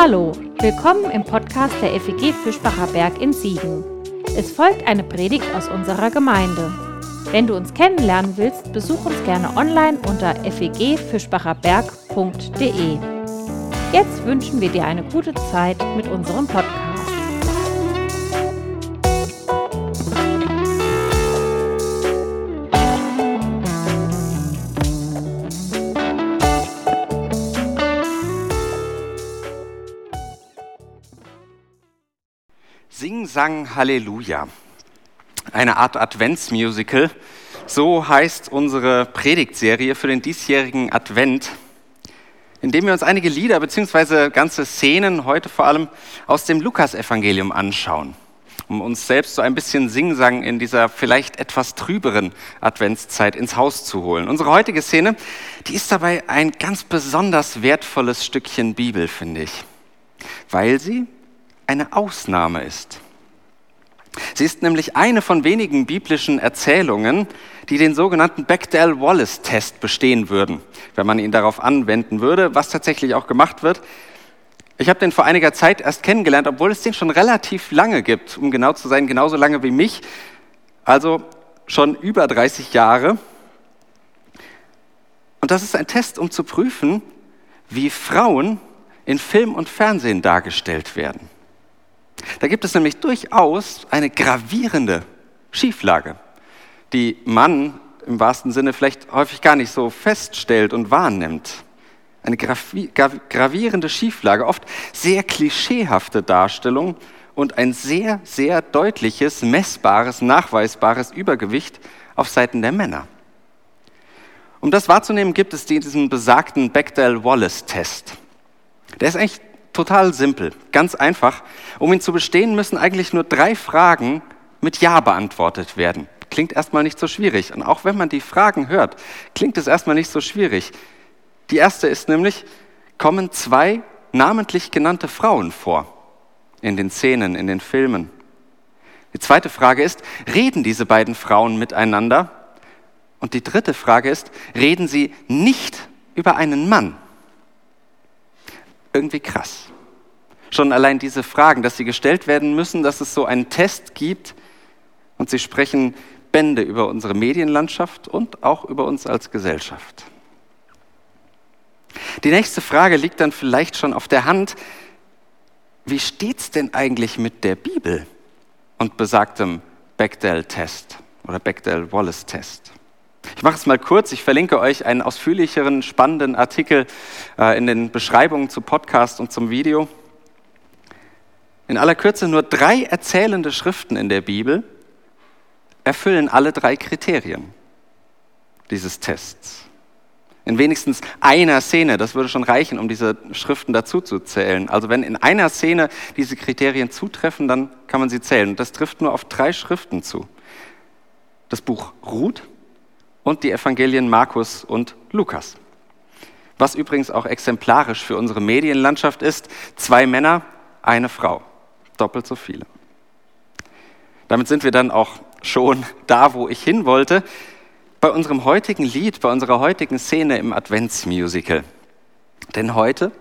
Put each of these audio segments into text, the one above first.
Hallo, willkommen im Podcast der FEG Fischbacher Berg in Siegen. Es folgt eine Predigt aus unserer Gemeinde. Wenn du uns kennenlernen willst, besuch uns gerne online unter fegfischbacherberg.de. Jetzt wünschen wir dir eine gute Zeit mit unserem Podcast. Sang Halleluja. Eine Art Adventsmusical. So heißt unsere Predigtserie für den diesjährigen Advent, indem wir uns einige Lieder bzw. ganze Szenen heute vor allem aus dem Lukasevangelium anschauen, um uns selbst so ein bisschen Singsang in dieser vielleicht etwas trüberen Adventszeit ins Haus zu holen. Unsere heutige Szene, die ist dabei ein ganz besonders wertvolles Stückchen Bibel, finde ich, weil sie eine Ausnahme ist. Sie ist nämlich eine von wenigen biblischen Erzählungen, die den sogenannten Bechdel-Wallace-Test bestehen würden, wenn man ihn darauf anwenden würde, was tatsächlich auch gemacht wird. Ich habe den vor einiger Zeit erst kennengelernt, obwohl es den schon relativ lange gibt, um genau zu sein, genauso lange wie mich, also schon über 30 Jahre. Und das ist ein Test, um zu prüfen, wie Frauen in Film und Fernsehen dargestellt werden. Da gibt es nämlich durchaus eine gravierende Schieflage, die man im wahrsten Sinne vielleicht häufig gar nicht so feststellt und wahrnimmt. Eine gravierende Schieflage, oft sehr klischeehafte Darstellung und ein sehr, sehr deutliches, messbares, nachweisbares Übergewicht auf Seiten der Männer. Um das wahrzunehmen, gibt es diesen besagten Bechdel-Wallace-Test. Der ist eigentlich total simpel, ganz einfach. Um ihn zu bestehen, müssen eigentlich nur drei Fragen mit Ja beantwortet werden. Klingt erstmal nicht so schwierig. Und auch wenn man die Fragen hört, klingt es erstmal nicht so schwierig. Die erste ist nämlich, kommen zwei namentlich genannte Frauen vor in den Szenen, in den Filmen? Die zweite Frage ist, reden diese beiden Frauen miteinander? Und die dritte Frage ist, reden sie nicht über einen Mann? Irgendwie krass. Schon allein diese Fragen, dass sie gestellt werden müssen, dass es so einen Test gibt und sie sprechen Bände über unsere Medienlandschaft und auch über uns als Gesellschaft. Die nächste Frage liegt dann vielleicht schon auf der Hand. Wie steht es denn eigentlich mit der Bibel und besagtem Bechdel-Test oder Bechdel-Wallace-Test? Ich mache es mal kurz. Ich verlinke euch einen ausführlicheren, spannenden Artikel äh, in den Beschreibungen zu Podcast und zum Video. In aller Kürze nur drei erzählende Schriften in der Bibel erfüllen alle drei Kriterien dieses Tests. In wenigstens einer Szene, das würde schon reichen, um diese Schriften dazu zu zählen. Also wenn in einer Szene diese Kriterien zutreffen, dann kann man sie zählen. Das trifft nur auf drei Schriften zu. Das Buch Ruth, und die Evangelien Markus und Lukas. Was übrigens auch exemplarisch für unsere Medienlandschaft ist, zwei Männer, eine Frau, doppelt so viele. Damit sind wir dann auch schon da, wo ich hin wollte, bei unserem heutigen Lied, bei unserer heutigen Szene im Adventsmusical. Denn heute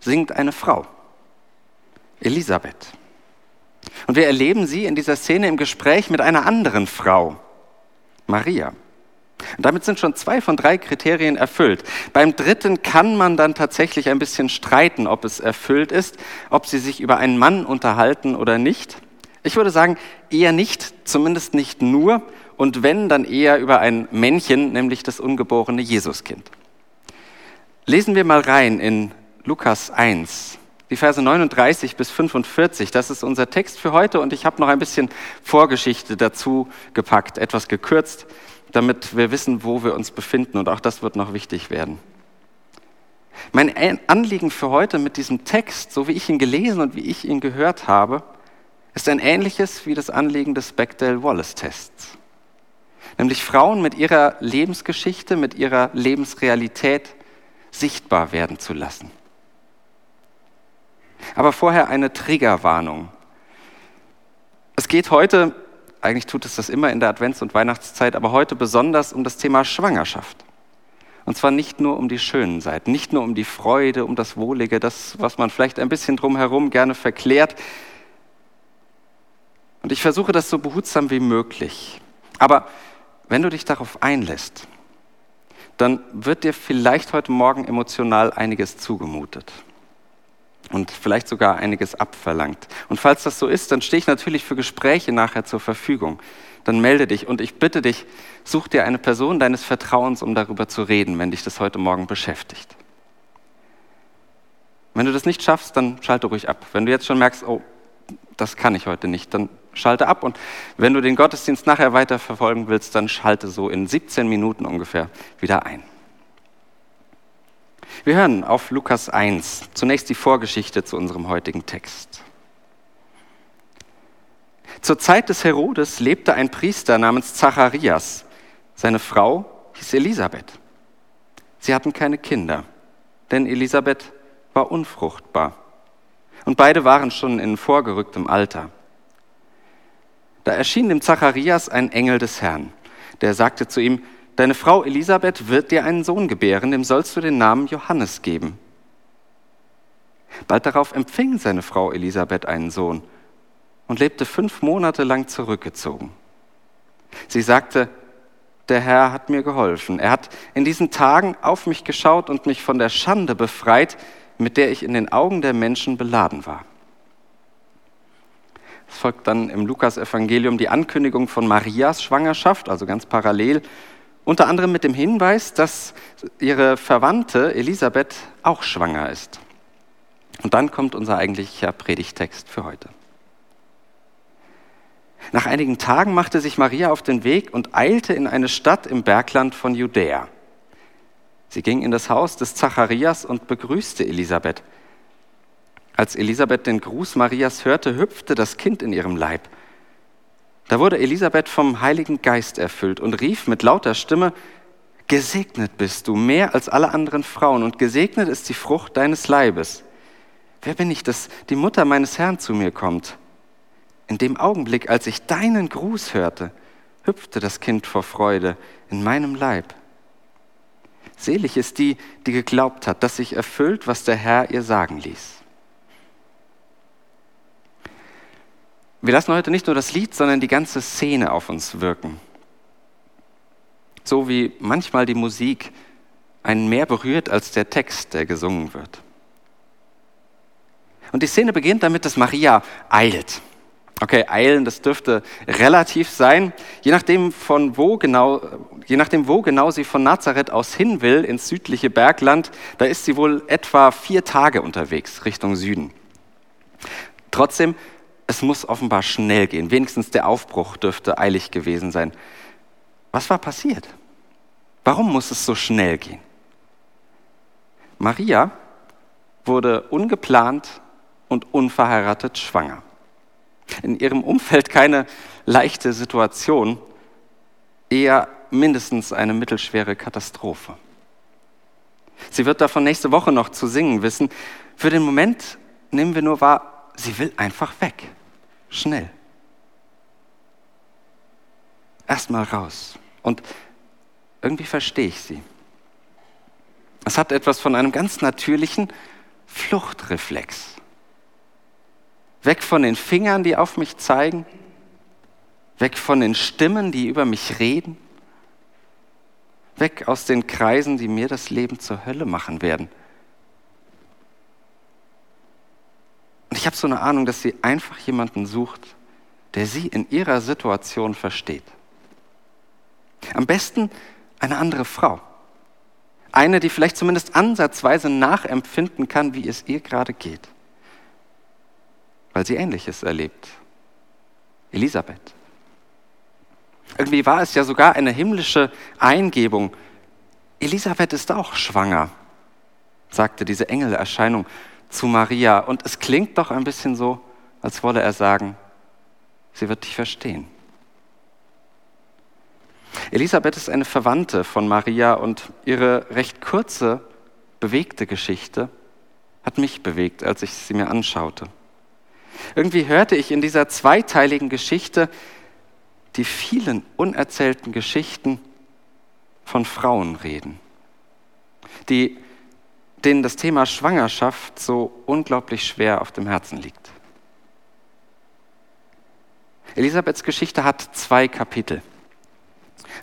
singt eine Frau, Elisabeth. Und wir erleben sie in dieser Szene im Gespräch mit einer anderen Frau, Maria. Und damit sind schon zwei von drei Kriterien erfüllt. Beim dritten kann man dann tatsächlich ein bisschen streiten, ob es erfüllt ist, ob sie sich über einen Mann unterhalten oder nicht. Ich würde sagen, eher nicht, zumindest nicht nur, und wenn, dann eher über ein Männchen, nämlich das ungeborene Jesuskind. Lesen wir mal rein in Lukas 1, die Verse 39 bis 45. Das ist unser Text für heute und ich habe noch ein bisschen Vorgeschichte dazu gepackt, etwas gekürzt damit wir wissen, wo wir uns befinden. Und auch das wird noch wichtig werden. Mein Anliegen für heute mit diesem Text, so wie ich ihn gelesen und wie ich ihn gehört habe, ist ein ähnliches wie das Anliegen des Bechdel-Wallace-Tests. Nämlich Frauen mit ihrer Lebensgeschichte, mit ihrer Lebensrealität sichtbar werden zu lassen. Aber vorher eine Triggerwarnung. Es geht heute eigentlich tut es das immer in der Advents- und Weihnachtszeit, aber heute besonders um das Thema Schwangerschaft. Und zwar nicht nur um die schönen Seiten, nicht nur um die Freude, um das Wohlige, das, was man vielleicht ein bisschen drumherum gerne verklärt. Und ich versuche das so behutsam wie möglich. Aber wenn du dich darauf einlässt, dann wird dir vielleicht heute Morgen emotional einiges zugemutet und vielleicht sogar einiges abverlangt. Und falls das so ist, dann stehe ich natürlich für Gespräche nachher zur Verfügung. Dann melde dich und ich bitte dich, such dir eine Person deines Vertrauens, um darüber zu reden, wenn dich das heute Morgen beschäftigt. Wenn du das nicht schaffst, dann schalte ruhig ab. Wenn du jetzt schon merkst, oh, das kann ich heute nicht, dann schalte ab. Und wenn du den Gottesdienst nachher weiter verfolgen willst, dann schalte so in 17 Minuten ungefähr wieder ein. Wir hören auf Lukas 1 zunächst die Vorgeschichte zu unserem heutigen Text. Zur Zeit des Herodes lebte ein Priester namens Zacharias. Seine Frau hieß Elisabeth. Sie hatten keine Kinder, denn Elisabeth war unfruchtbar. Und beide waren schon in vorgerücktem Alter. Da erschien dem Zacharias ein Engel des Herrn, der sagte zu ihm, Deine Frau Elisabeth wird dir einen Sohn gebären, dem sollst du den Namen Johannes geben. Bald darauf empfing seine Frau Elisabeth einen Sohn und lebte fünf Monate lang zurückgezogen. Sie sagte, der Herr hat mir geholfen. Er hat in diesen Tagen auf mich geschaut und mich von der Schande befreit, mit der ich in den Augen der Menschen beladen war. Es folgt dann im Lukasevangelium die Ankündigung von Marias Schwangerschaft, also ganz parallel, unter anderem mit dem Hinweis, dass ihre Verwandte Elisabeth auch schwanger ist. Und dann kommt unser eigentlicher Predigtext für heute. Nach einigen Tagen machte sich Maria auf den Weg und eilte in eine Stadt im Bergland von Judäa. Sie ging in das Haus des Zacharias und begrüßte Elisabeth. Als Elisabeth den Gruß Marias hörte, hüpfte das Kind in ihrem Leib. Da wurde Elisabeth vom Heiligen Geist erfüllt und rief mit lauter Stimme, Gesegnet bist du mehr als alle anderen Frauen und gesegnet ist die Frucht deines Leibes. Wer bin ich, dass die Mutter meines Herrn zu mir kommt? In dem Augenblick, als ich deinen Gruß hörte, hüpfte das Kind vor Freude in meinem Leib. Selig ist die, die geglaubt hat, dass sich erfüllt, was der Herr ihr sagen ließ. Wir lassen heute nicht nur das Lied, sondern die ganze Szene auf uns wirken. So wie manchmal die Musik einen mehr berührt als der Text, der gesungen wird. Und die Szene beginnt damit, dass Maria eilt. Okay, eilen, das dürfte relativ sein, je nachdem, von wo genau, je nachdem, wo genau sie von Nazareth aus hin will, ins südliche Bergland, da ist sie wohl etwa vier Tage unterwegs Richtung Süden. Trotzdem es muss offenbar schnell gehen. Wenigstens der Aufbruch dürfte eilig gewesen sein. Was war passiert? Warum muss es so schnell gehen? Maria wurde ungeplant und unverheiratet schwanger. In ihrem Umfeld keine leichte Situation, eher mindestens eine mittelschwere Katastrophe. Sie wird davon nächste Woche noch zu singen wissen. Für den Moment nehmen wir nur wahr, sie will einfach weg. Schnell. Erstmal raus. Und irgendwie verstehe ich sie. Es hat etwas von einem ganz natürlichen Fluchtreflex. Weg von den Fingern, die auf mich zeigen, weg von den Stimmen, die über mich reden, weg aus den Kreisen, die mir das Leben zur Hölle machen werden. Und ich habe so eine Ahnung, dass sie einfach jemanden sucht, der sie in ihrer Situation versteht. Am besten eine andere Frau. Eine, die vielleicht zumindest ansatzweise nachempfinden kann, wie es ihr gerade geht. Weil sie Ähnliches erlebt. Elisabeth. Irgendwie war es ja sogar eine himmlische Eingebung. Elisabeth ist auch schwanger, sagte diese Engelerscheinung zu Maria. Und es klingt doch ein bisschen so, als wolle er sagen, sie wird dich verstehen. Elisabeth ist eine Verwandte von Maria und ihre recht kurze, bewegte Geschichte hat mich bewegt, als ich sie mir anschaute. Irgendwie hörte ich in dieser zweiteiligen Geschichte die vielen unerzählten Geschichten von Frauen reden. die, denen das Thema Schwangerschaft so unglaublich schwer auf dem Herzen liegt. Elisabeths Geschichte hat zwei Kapitel.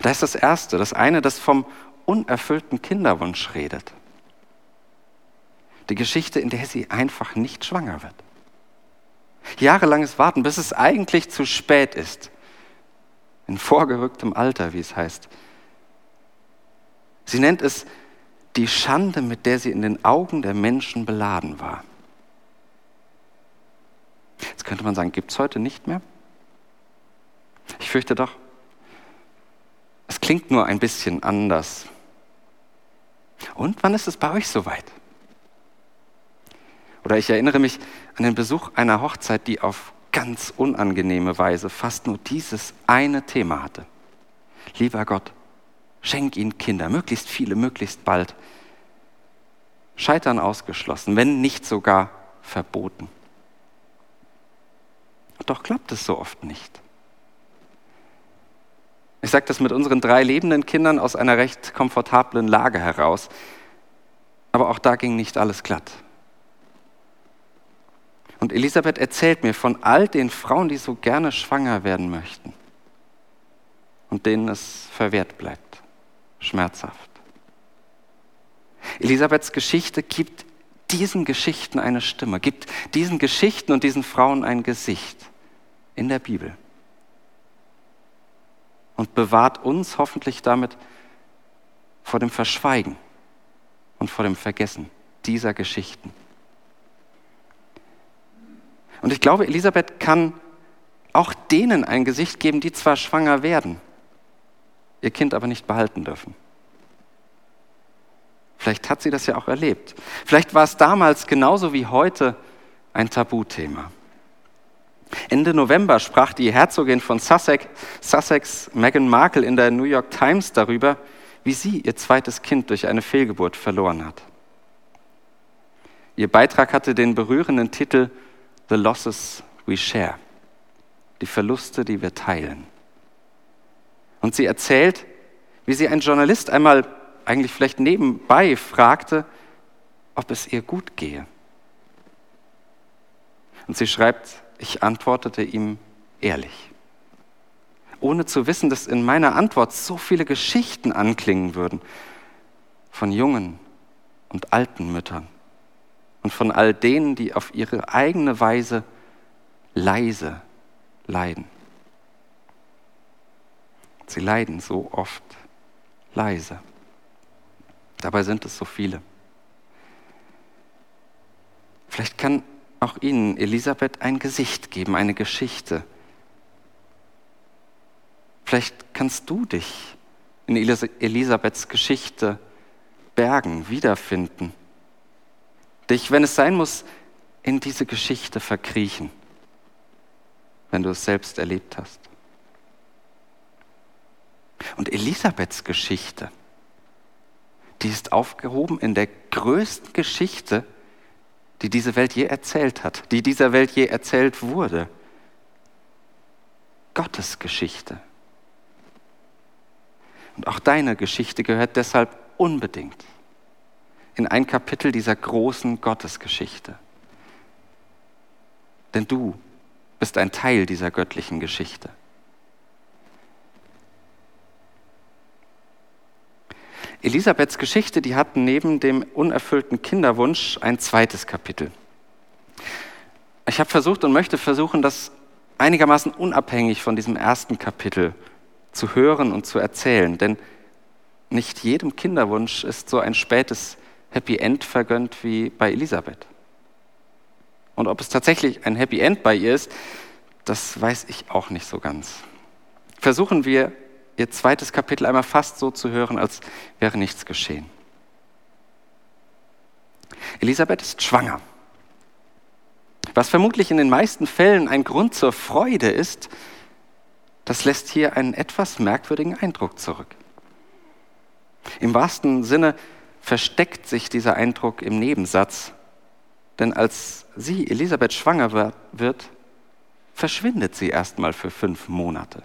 Da ist das erste, das eine, das vom unerfüllten Kinderwunsch redet. Die Geschichte, in der sie einfach nicht schwanger wird. Jahrelanges Warten, bis es eigentlich zu spät ist. In vorgerücktem Alter, wie es heißt. Sie nennt es die Schande, mit der sie in den Augen der Menschen beladen war. Jetzt könnte man sagen, gibt es heute nicht mehr? Ich fürchte doch, es klingt nur ein bisschen anders. Und wann ist es bei euch soweit? Oder ich erinnere mich an den Besuch einer Hochzeit, die auf ganz unangenehme Weise fast nur dieses eine Thema hatte. Lieber Gott, schenk ihnen Kinder, möglichst viele, möglichst bald. Scheitern ausgeschlossen, wenn nicht sogar verboten. Doch klappt es so oft nicht. Ich sage das mit unseren drei lebenden Kindern aus einer recht komfortablen Lage heraus. Aber auch da ging nicht alles glatt. Und Elisabeth erzählt mir von all den Frauen, die so gerne schwanger werden möchten und denen es verwehrt bleibt, schmerzhaft. Elisabeths Geschichte gibt diesen Geschichten eine Stimme, gibt diesen Geschichten und diesen Frauen ein Gesicht in der Bibel und bewahrt uns hoffentlich damit vor dem Verschweigen und vor dem Vergessen dieser Geschichten. Und ich glaube, Elisabeth kann auch denen ein Gesicht geben, die zwar schwanger werden, ihr Kind aber nicht behalten dürfen. Vielleicht hat sie das ja auch erlebt. Vielleicht war es damals genauso wie heute ein Tabuthema. Ende November sprach die Herzogin von Sussex, Sussex, Meghan Markle, in der New York Times darüber, wie sie ihr zweites Kind durch eine Fehlgeburt verloren hat. Ihr Beitrag hatte den berührenden Titel The Losses We Share, die Verluste, die wir teilen. Und sie erzählt, wie sie ein Journalist einmal eigentlich vielleicht nebenbei fragte, ob es ihr gut gehe. Und sie schreibt, ich antwortete ihm ehrlich, ohne zu wissen, dass in meiner Antwort so viele Geschichten anklingen würden von jungen und alten Müttern und von all denen, die auf ihre eigene Weise leise leiden. Sie leiden so oft leise. Dabei sind es so viele. Vielleicht kann auch Ihnen, Elisabeth, ein Gesicht geben, eine Geschichte. Vielleicht kannst du dich in Elisabeths Geschichte bergen, wiederfinden. Dich, wenn es sein muss, in diese Geschichte verkriechen, wenn du es selbst erlebt hast. Und Elisabeths Geschichte, die ist aufgehoben in der größten Geschichte, die diese Welt je erzählt hat, die dieser Welt je erzählt wurde. Gottes Geschichte. Und auch deine Geschichte gehört deshalb unbedingt in ein Kapitel dieser großen Gottesgeschichte. Denn du bist ein Teil dieser göttlichen Geschichte. Elisabeths Geschichte, die hat neben dem unerfüllten Kinderwunsch ein zweites Kapitel. Ich habe versucht und möchte versuchen, das einigermaßen unabhängig von diesem ersten Kapitel zu hören und zu erzählen, denn nicht jedem Kinderwunsch ist so ein spätes Happy End vergönnt wie bei Elisabeth. Und ob es tatsächlich ein Happy End bei ihr ist, das weiß ich auch nicht so ganz. Versuchen wir ihr zweites Kapitel einmal fast so zu hören, als wäre nichts geschehen. Elisabeth ist schwanger. Was vermutlich in den meisten Fällen ein Grund zur Freude ist, das lässt hier einen etwas merkwürdigen Eindruck zurück. Im wahrsten Sinne versteckt sich dieser Eindruck im Nebensatz, denn als sie, Elisabeth, schwanger wird, verschwindet sie erstmal für fünf Monate.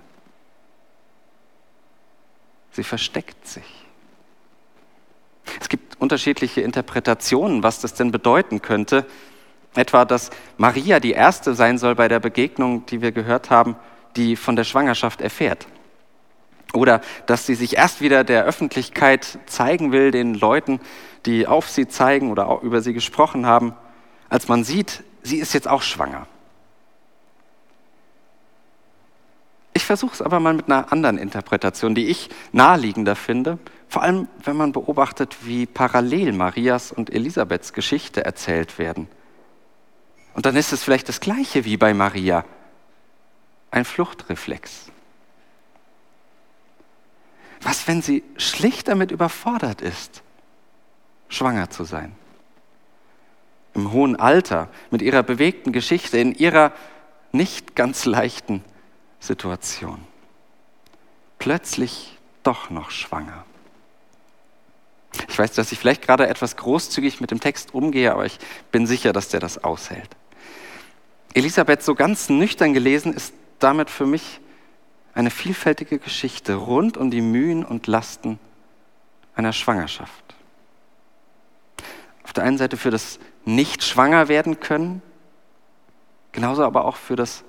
Sie versteckt sich. Es gibt unterschiedliche Interpretationen, was das denn bedeuten könnte. Etwa, dass Maria die Erste sein soll bei der Begegnung, die wir gehört haben, die von der Schwangerschaft erfährt. Oder dass sie sich erst wieder der Öffentlichkeit zeigen will, den Leuten, die auf sie zeigen oder über sie gesprochen haben, als man sieht, sie ist jetzt auch schwanger. Ich versuche es aber mal mit einer anderen Interpretation, die ich naheliegender finde, vor allem wenn man beobachtet, wie parallel Marias und Elisabeths Geschichte erzählt werden. Und dann ist es vielleicht das gleiche wie bei Maria, ein Fluchtreflex. Was, wenn sie schlicht damit überfordert ist, schwanger zu sein? Im hohen Alter, mit ihrer bewegten Geschichte, in ihrer nicht ganz leichten Situation. Plötzlich doch noch schwanger. Ich weiß, dass ich vielleicht gerade etwas großzügig mit dem Text umgehe, aber ich bin sicher, dass der das aushält. Elisabeth so ganz nüchtern gelesen ist damit für mich eine vielfältige Geschichte rund um die Mühen und Lasten einer Schwangerschaft. Auf der einen Seite für das nicht schwanger werden können, genauso aber auch für das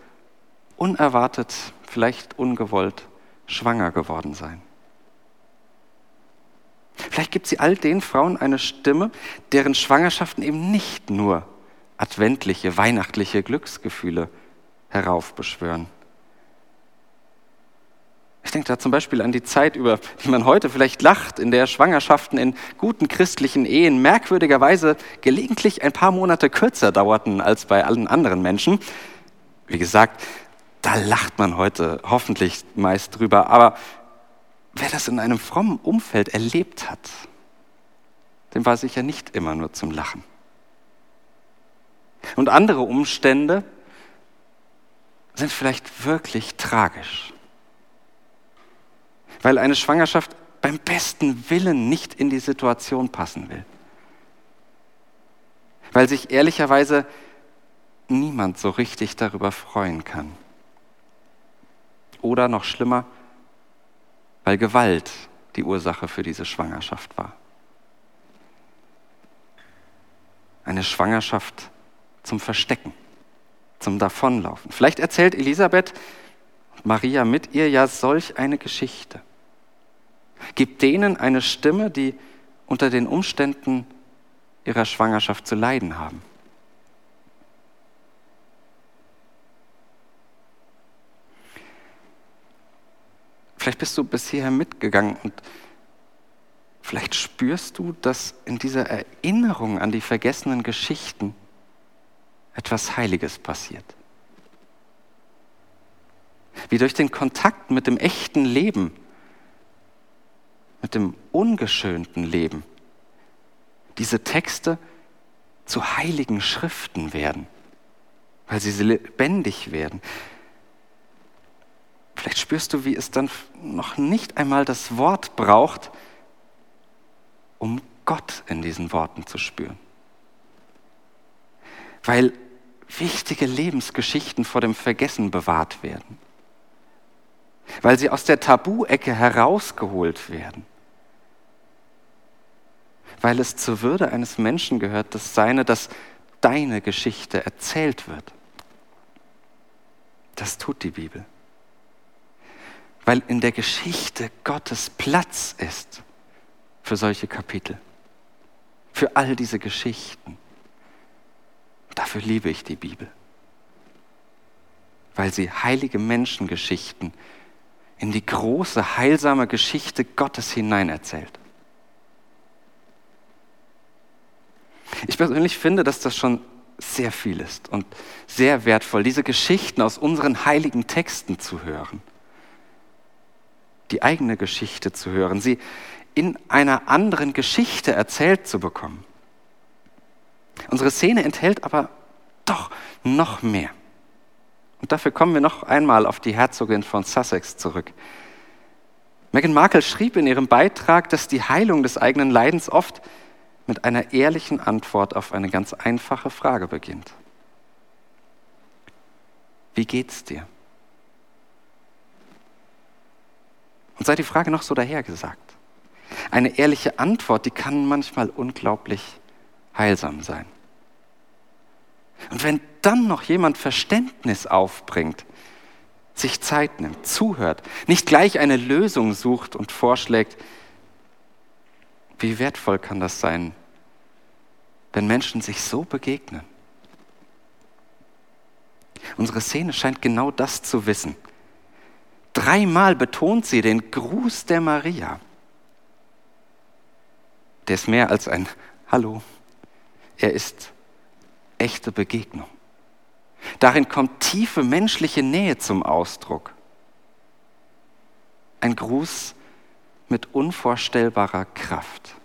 unerwartet, vielleicht ungewollt schwanger geworden sein. Vielleicht gibt sie all den Frauen eine Stimme, deren Schwangerschaften eben nicht nur adventliche, weihnachtliche Glücksgefühle heraufbeschwören, ich denke da zum Beispiel an die Zeit, über die man heute vielleicht lacht, in der Schwangerschaften in guten christlichen Ehen merkwürdigerweise gelegentlich ein paar Monate kürzer dauerten als bei allen anderen Menschen. Wie gesagt, da lacht man heute hoffentlich meist drüber, aber wer das in einem frommen Umfeld erlebt hat, dem war sicher nicht immer nur zum Lachen. Und andere Umstände sind vielleicht wirklich tragisch weil eine Schwangerschaft beim besten Willen nicht in die Situation passen will. Weil sich ehrlicherweise niemand so richtig darüber freuen kann. Oder noch schlimmer, weil Gewalt die Ursache für diese Schwangerschaft war. Eine Schwangerschaft zum Verstecken, zum Davonlaufen. Vielleicht erzählt Elisabeth und Maria mit ihr ja solch eine Geschichte. Gib denen eine Stimme, die unter den Umständen ihrer Schwangerschaft zu leiden haben. Vielleicht bist du bis hierher mitgegangen und vielleicht spürst du, dass in dieser Erinnerung an die vergessenen Geschichten etwas Heiliges passiert. Wie durch den Kontakt mit dem echten Leben mit dem ungeschönten Leben diese Texte zu heiligen Schriften werden, weil sie lebendig werden. Vielleicht spürst du, wie es dann noch nicht einmal das Wort braucht, um Gott in diesen Worten zu spüren. Weil wichtige Lebensgeschichten vor dem Vergessen bewahrt werden. Weil sie aus der Tabu-Ecke herausgeholt werden weil es zur Würde eines Menschen gehört, dass seine, dass deine Geschichte erzählt wird. Das tut die Bibel. Weil in der Geschichte Gottes Platz ist für solche Kapitel, für all diese Geschichten. Dafür liebe ich die Bibel, weil sie heilige Menschengeschichten in die große, heilsame Geschichte Gottes hinein erzählt. Ich persönlich finde, dass das schon sehr viel ist und sehr wertvoll, diese Geschichten aus unseren heiligen Texten zu hören, die eigene Geschichte zu hören, sie in einer anderen Geschichte erzählt zu bekommen. Unsere Szene enthält aber doch noch mehr. Und dafür kommen wir noch einmal auf die Herzogin von Sussex zurück. Meghan Markle schrieb in ihrem Beitrag, dass die Heilung des eigenen Leidens oft mit einer ehrlichen Antwort auf eine ganz einfache Frage beginnt. Wie geht's dir? Und sei die Frage noch so dahergesagt. Eine ehrliche Antwort, die kann manchmal unglaublich heilsam sein. Und wenn dann noch jemand Verständnis aufbringt, sich Zeit nimmt, zuhört, nicht gleich eine Lösung sucht und vorschlägt, wie wertvoll kann das sein, wenn Menschen sich so begegnen? Unsere Szene scheint genau das zu wissen. Dreimal betont sie den Gruß der Maria. Der ist mehr als ein Hallo. Er ist echte Begegnung. Darin kommt tiefe menschliche Nähe zum Ausdruck. Ein Gruß mit unvorstellbarer Kraft.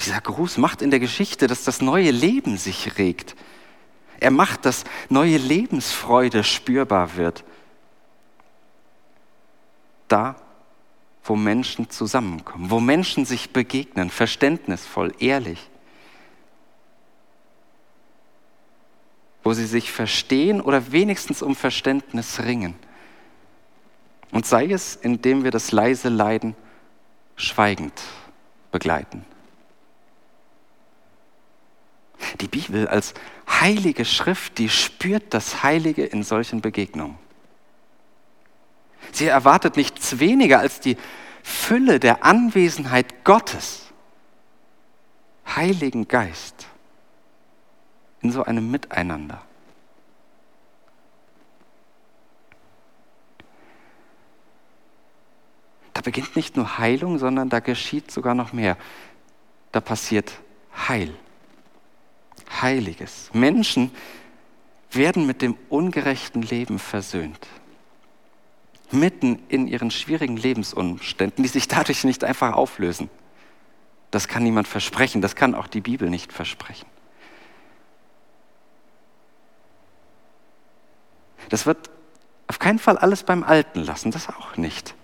Dieser Gruß macht in der Geschichte, dass das neue Leben sich regt. Er macht, dass neue Lebensfreude spürbar wird. Da, wo Menschen zusammenkommen, wo Menschen sich begegnen, verständnisvoll, ehrlich. Wo sie sich verstehen oder wenigstens um Verständnis ringen. Und sei es, indem wir das leise Leiden schweigend begleiten. Die Bibel als heilige Schrift, die spürt das Heilige in solchen Begegnungen. Sie erwartet nichts weniger als die Fülle der Anwesenheit Gottes, Heiligen Geist, in so einem Miteinander. Da beginnt nicht nur Heilung, sondern da geschieht sogar noch mehr. Da passiert Heil. Heiliges. Menschen werden mit dem ungerechten Leben versöhnt. Mitten in ihren schwierigen Lebensumständen, die sich dadurch nicht einfach auflösen. Das kann niemand versprechen, das kann auch die Bibel nicht versprechen. Das wird auf keinen Fall alles beim Alten lassen, das auch nicht.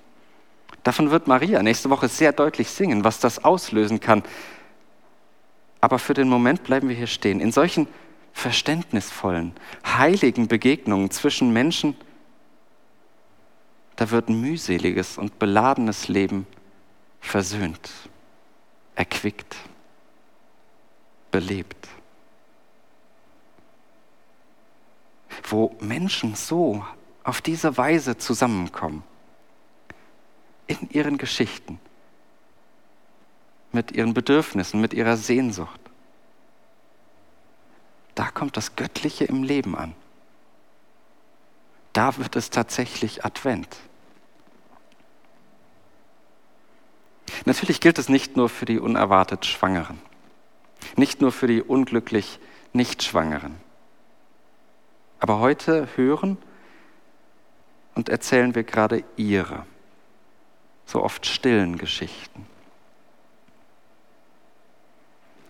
Davon wird Maria nächste Woche sehr deutlich singen, was das auslösen kann, aber für den Moment bleiben wir hier stehen. In solchen verständnisvollen, heiligen Begegnungen zwischen Menschen, da wird mühseliges und beladenes Leben versöhnt, erquickt, belebt. Wo Menschen so auf diese Weise zusammenkommen, in ihren Geschichten, mit ihren Bedürfnissen, mit ihrer Sehnsucht. Da kommt das Göttliche im Leben an. Da wird es tatsächlich Advent. Natürlich gilt es nicht nur für die unerwartet Schwangeren, nicht nur für die unglücklich Nichtschwangeren. Aber heute hören und erzählen wir gerade ihre, so oft stillen Geschichten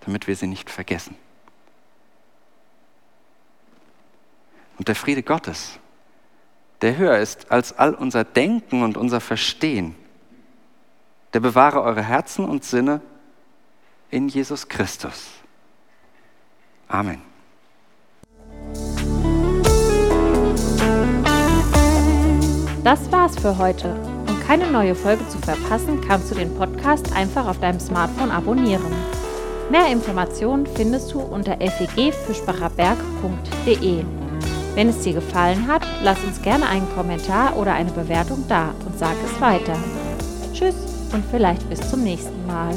damit wir sie nicht vergessen. Und der Friede Gottes, der höher ist als all unser Denken und unser Verstehen, der bewahre eure Herzen und Sinne in Jesus Christus. Amen. Das war's für heute. Um keine neue Folge zu verpassen, kannst du den Podcast einfach auf deinem Smartphone abonnieren. Mehr Informationen findest du unter fegfischbacherberg.de. Wenn es dir gefallen hat, lass uns gerne einen Kommentar oder eine Bewertung da und sag es weiter. Tschüss und vielleicht bis zum nächsten Mal.